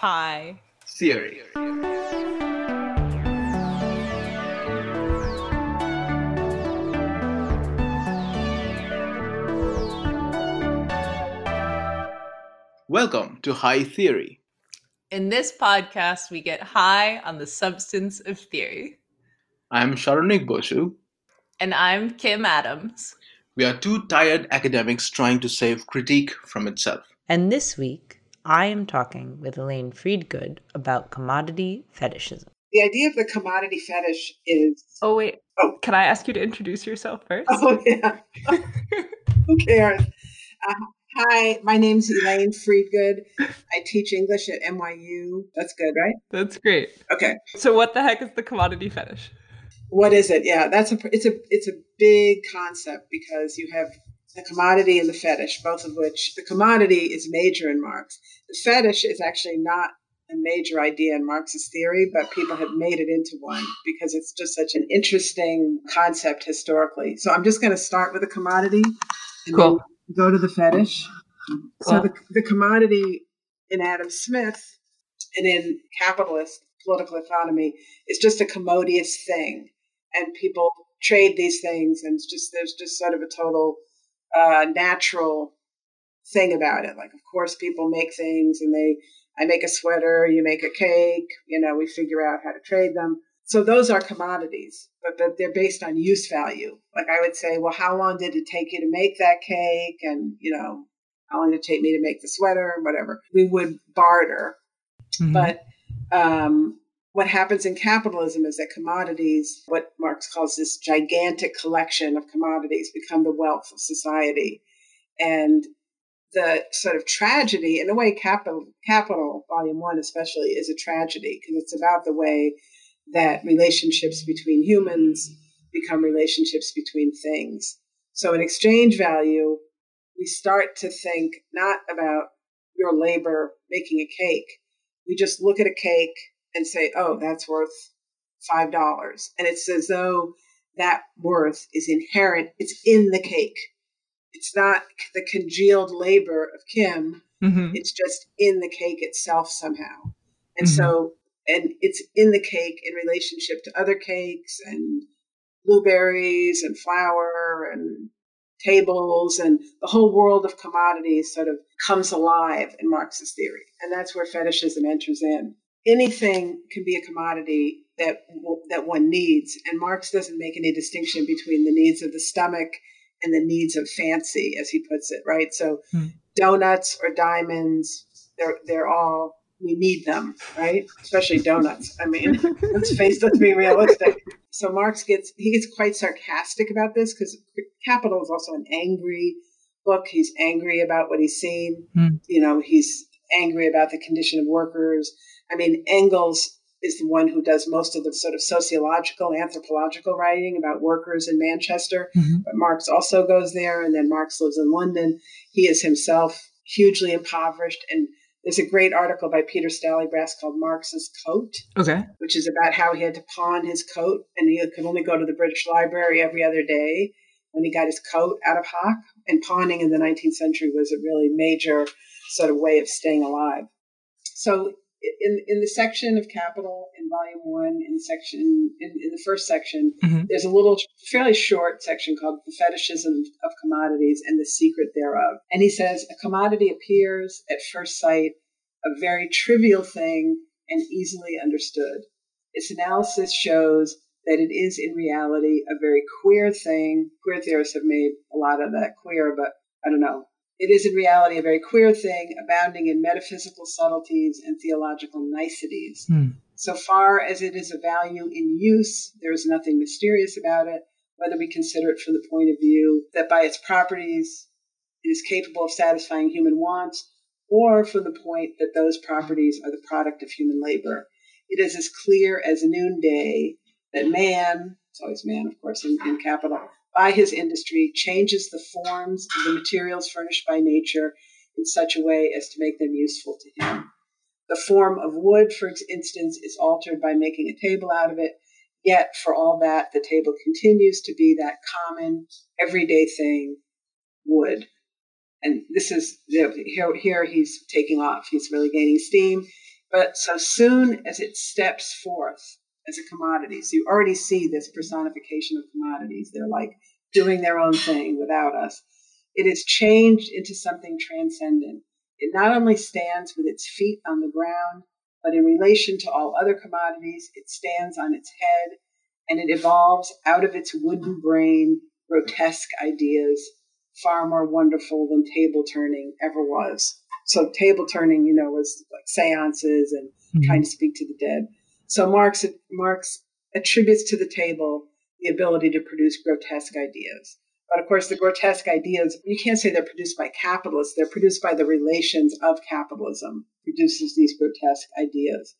High Theory. Welcome to High Theory. In this podcast, we get high on the substance of theory. I'm Saronik Bosu. And I'm Kim Adams. We are two tired academics trying to save critique from itself. And this week, I am talking with Elaine Freedgood about commodity fetishism. The idea of the commodity fetish is. Oh, wait. Oh. Can I ask you to introduce yourself first? Oh, yeah. Who cares? Uh, hi, my name's Elaine Freedgood. I teach English at NYU. That's good, right? That's great. Okay. So, what the heck is the commodity fetish? What is it? Yeah, that's a it's a it's a big concept because you have the commodity and the fetish, both of which the commodity is major in Marx. The fetish is actually not a major idea in Marx's theory, but people have made it into one because it's just such an interesting concept historically. So I'm just going to start with the commodity and Cool. then go to the fetish. So the, the commodity in Adam Smith and in capitalist political economy is just a commodious thing. And people trade these things and it's just there's just sort of a total uh, natural thing about it. Like, of course, people make things, and they, I make a sweater, you make a cake, you know, we figure out how to trade them. So those are commodities, but but they're based on use value. Like I would say, well, how long did it take you to make that cake, and you know, how long did it take me to make the sweater, whatever. We would barter, but um, what happens in capitalism is that commodities, what Marx calls this gigantic collection of commodities, become the wealth of society. And the sort of tragedy, in a way, Capital, Capital Volume 1 especially, is a tragedy because it's about the way that relationships between humans become relationships between things. So in exchange value, we start to think not about your labor making a cake. We just look at a cake and say, oh, that's worth $5. And it's as though that worth is inherent, it's in the cake. It's not the congealed labor of Kim, Mm-hmm. it's just in the cake itself somehow. And so, and it's in the cake in relationship to other cakes and blueberries and flour and tables and the whole world of commodities sort of comes alive in Marx's theory. And that's where fetishism enters in. Anything can be a commodity that that one needs, and Marx doesn't make any distinction between the needs of the stomach and the needs of fancy, as he puts it. Right. So, Hmm. donuts or diamonds, they're they're all we need them, right? Especially donuts. I mean, let's face, let's be realistic. So Marx gets he gets quite sarcastic about this because Capital is also an angry book. He's angry about what he's seen. Hmm. You know, he's angry about the condition of workers. I mean, Engels is the one who does most of the sort of sociological, anthropological writing about workers in Manchester. Mhm. But Marx also goes there, and then Marx lives in London. He is himself hugely impoverished. And there's a great article by Peter Stallybrass called Marx's Coat, Okay. which is about how he had to pawn his coat and he could only go to the British Library every other day when he got his coat out of hock. And pawning in the 19th century was a really major sort of way of staying alive. So in, in the section of Capital in Volume 1, in section in, in the first section, Mhm. there's a little fairly short section called The Fetishism of Commodities and the Secret Thereof. And he says, a commodity appears at first sight a very trivial thing and easily understood. Its analysis shows that it is in reality a very queer thing. Queer theorists have made a lot of that queer, but I don't know. It is in reality a very queer thing, abounding in metaphysical subtleties and theological niceties. Hmm. So far as it is a value in use, there is nothing mysterious about it, whether we consider it from the point of view that by its properties it is capable of satisfying human wants, or from the point that those properties are the product of human labor. It is as clear as noonday that man, it's always man, of course, in, in capital, by his industry changes the forms of the materials furnished by nature in such a way as to make them useful to him. The form of wood, for instance, is altered by making a table out of it, yet for all that, the table continues to be that common, everyday thing, wood. And this is, here, here he's taking off. He's really gaining steam. But so soon as it steps forth as a commodity, so you already see this personification of commodities. They're like doing their own thing without us. It is changed into something transcendent. It not only stands with its feet on the ground, but in relation to all other commodities, it stands on its head and it evolves out of its wooden brain grotesque ideas far more wonderful than table turning ever was. So table turning, you know, was like seances and mm-hmm. trying to speak to the dead. So Marx Marx attributes to the table the ability to produce grotesque ideas. But of course, the grotesque ideas, you can't say they're produced by capitalists. They're produced by the relations of capitalism, produces these grotesque ideas.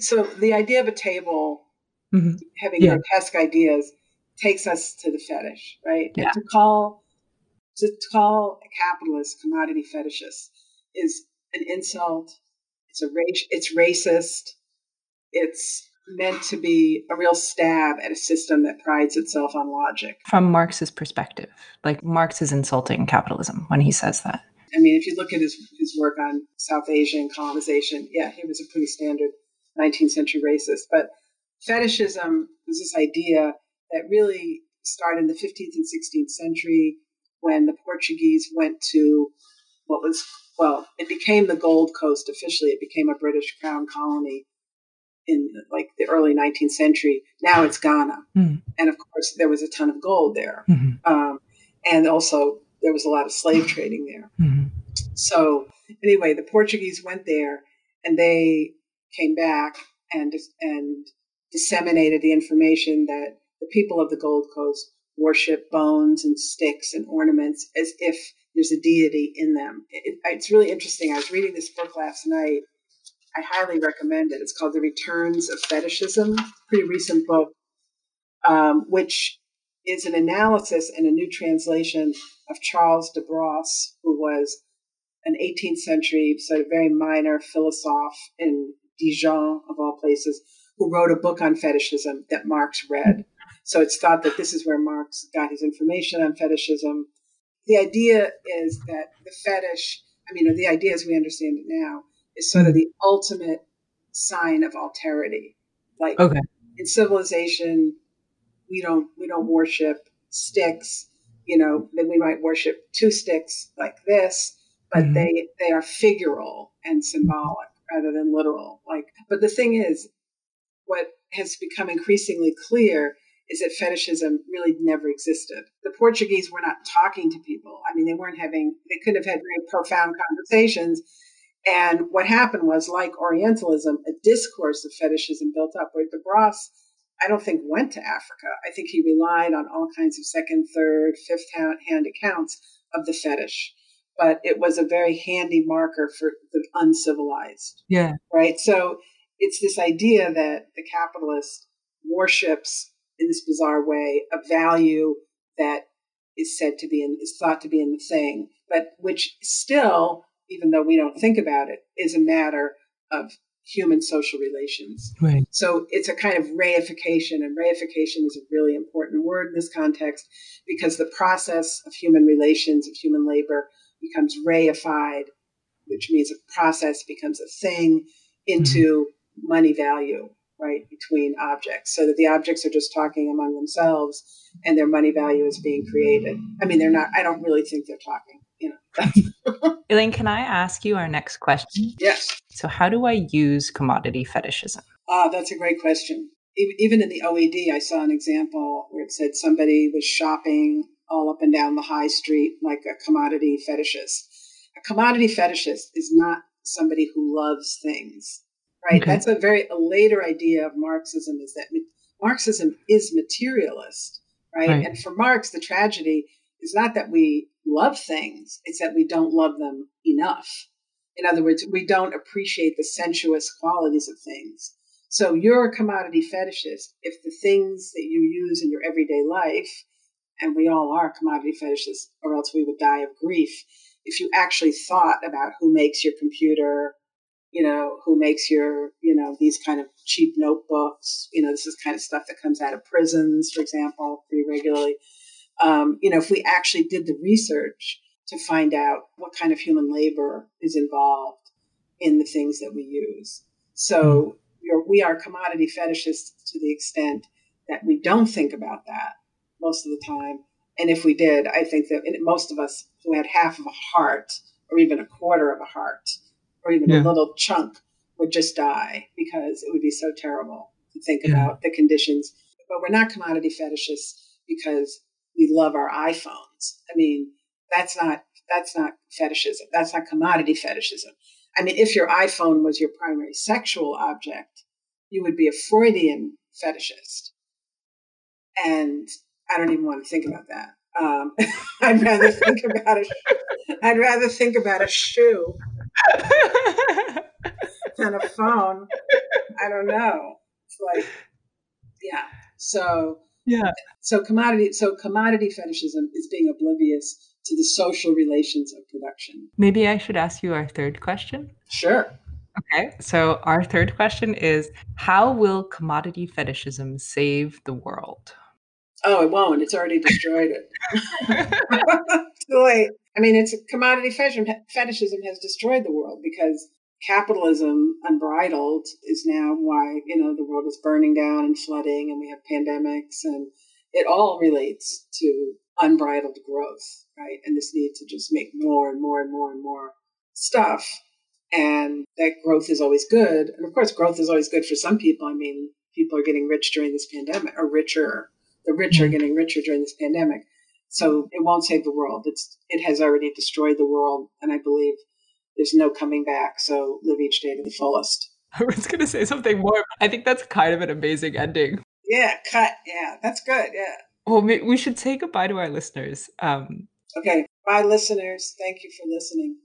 So the idea of a table mm-hmm. having yeah. grotesque ideas takes us to the fetish, right? Yeah. To call to call a capitalist commodity fetishist is an insult. It's a race. It's racist. It's meant to be a real stab at a system that prides itself on logic. From Marx's perspective, like Marx is insulting capitalism when he says that. I mean, if you look at his, his work on South Asian colonization, yeah, he was a pretty standard 19th century racist. But fetishism was this idea that really started in the 15th and 16th century when the Portuguese went to what was, well, it became the Gold Coast officially. It became a British crown colony in like the early 19th century. Now it's Ghana. Mm. And of course, there was a ton of gold there. Mm-hmm. Um, and also, there was a lot of slave trading there. Mm-hmm. So, anyway, the Portuguese went there and they came back and, and disseminated the information that the people of the Gold Coast worship bones and sticks and ornaments as if there's a deity in them. It, it's really interesting. I was reading this book last night I highly recommend it. It's called The Returns of Fetishism, pretty recent book, um, which is an analysis and a new translation of Charles de Brosses, who was an 18th century, sort of very minor philosophe in Dijon, of all places, who wrote a book on fetishism that Marx read. So it's thought that this is where Marx got his information on fetishism. The idea is that the fetish, I mean, the idea as we understand it now, is sort of the ultimate sign of alterity. Like okay. in civilization, we don't we don't worship sticks. You know, then we might worship two sticks like this, but mm-hmm. they they are figural and symbolic rather than literal. Like, but the thing is, what has become increasingly clear is that fetishism really never existed. The Portuguese were not talking to people. I mean, they weren't having, they couldn't have had very profound conversations and what happened was, like Orientalism, a discourse of fetishism built up. Where de Brosses, I don't think went to Africa. I think he relied on all kinds of second, third, fifth hand accounts of the fetish. But it was a very handy marker for the uncivilized. Yeah. Right. So it's this idea that the capitalist worships in this bizarre way a value that is said to be in is thought to be in the thing, but which still even though we don't think about it, is a matter of human social relations. Right. So it's a kind of reification, and reification is a really important word in this context because the process of human relations, of human labor, becomes reified, which means a process becomes a thing into mm-hmm. money value, right, between objects, so that the objects are just talking among themselves and their money value is being created. I mean, they're not, I don't really think they're talking. Elaine, can I ask you our next question? Yes. So, how do I use commodity fetishism? Ah, that's a great question. Even in the OED, I saw an example where it said somebody was shopping all up and down the high street like a commodity fetishist. A commodity fetishist is not somebody who loves things, right? Okay. That's a very a later idea of Marxism is that Marxism is materialist, right? right? And for Marx, the tragedy is not that we love things, it's that we don't love them enough. In other words, we don't appreciate the sensuous qualities of things. So you're a commodity fetishist if the things that you use in your everyday life, and we all are commodity fetishists, or else we would die of grief. If you actually thought about who makes your computer, you know, who makes your, you know, these kind of cheap notebooks, you know, this is kind of stuff that comes out of prisons, for example, pretty regularly um, you know, if we actually did the research to find out what kind of human labor is involved in the things that we use. So you're, we are commodity fetishists to the extent that we don't think about that most of the time. And if we did, I think that most of us who had half of a heart or even a quarter of a heart or even Yeah. a little chunk would just die because it would be so terrible to think Yeah. about the conditions. But we're not commodity fetishists because we love our iPhones. I mean, that's not that's not fetishism. That's not commodity fetishism. I mean, if your iPhone was your primary sexual object, you would be a Freudian fetishist. And I don't even want to think about that. Um, I'd rather think about a. I'd rather think about a shoe than a phone. I don't know. It's like, yeah. So yeah. so commodity so commodity fetishism is being oblivious to the social relations of production. Maybe I should ask you our third question. Sure. Okay. So our third question is how will commodity fetishism save the world? Oh, it won't. It's already destroyed it. Too late. I mean, it's commodity fetishism, fetishism has destroyed the world because capitalism unbridled is now why you know the world is burning down and flooding, and we have pandemics, and it all relates to unbridled growth, right? And this need to just make more and more and more and more stuff, and that growth is always good. And of course, growth is always good for some people. I mean, people are getting rich during this pandemic, or richer. The rich are mm. getting richer during this pandemic. So it won't save the world. It's it has already destroyed the world, and I believe there's no coming back. So live each day to the fullest. I was going to say something more. I think that's kind of an amazing ending. Yeah, cut. Yeah, that's good. Yeah. Well, we should say goodbye to our listeners. Um, Okay. Bye, listeners. Thank you for listening.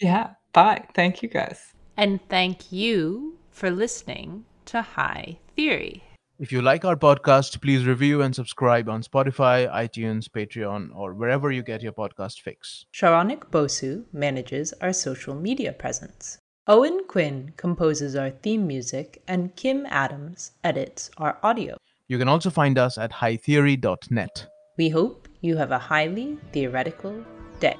yeah. Bye. Thank you guys. And thank you for listening to High Theory. If you like our podcast, please review and subscribe on Spotify, iTunes, Patreon, or wherever you get your podcast fix. Saronik Bosu manages our social media presence. Owen Quinn composes our theme music, and Kim Adams edits our audio. You can also find us at hightheory.net. We hope you have a highly theoretical day.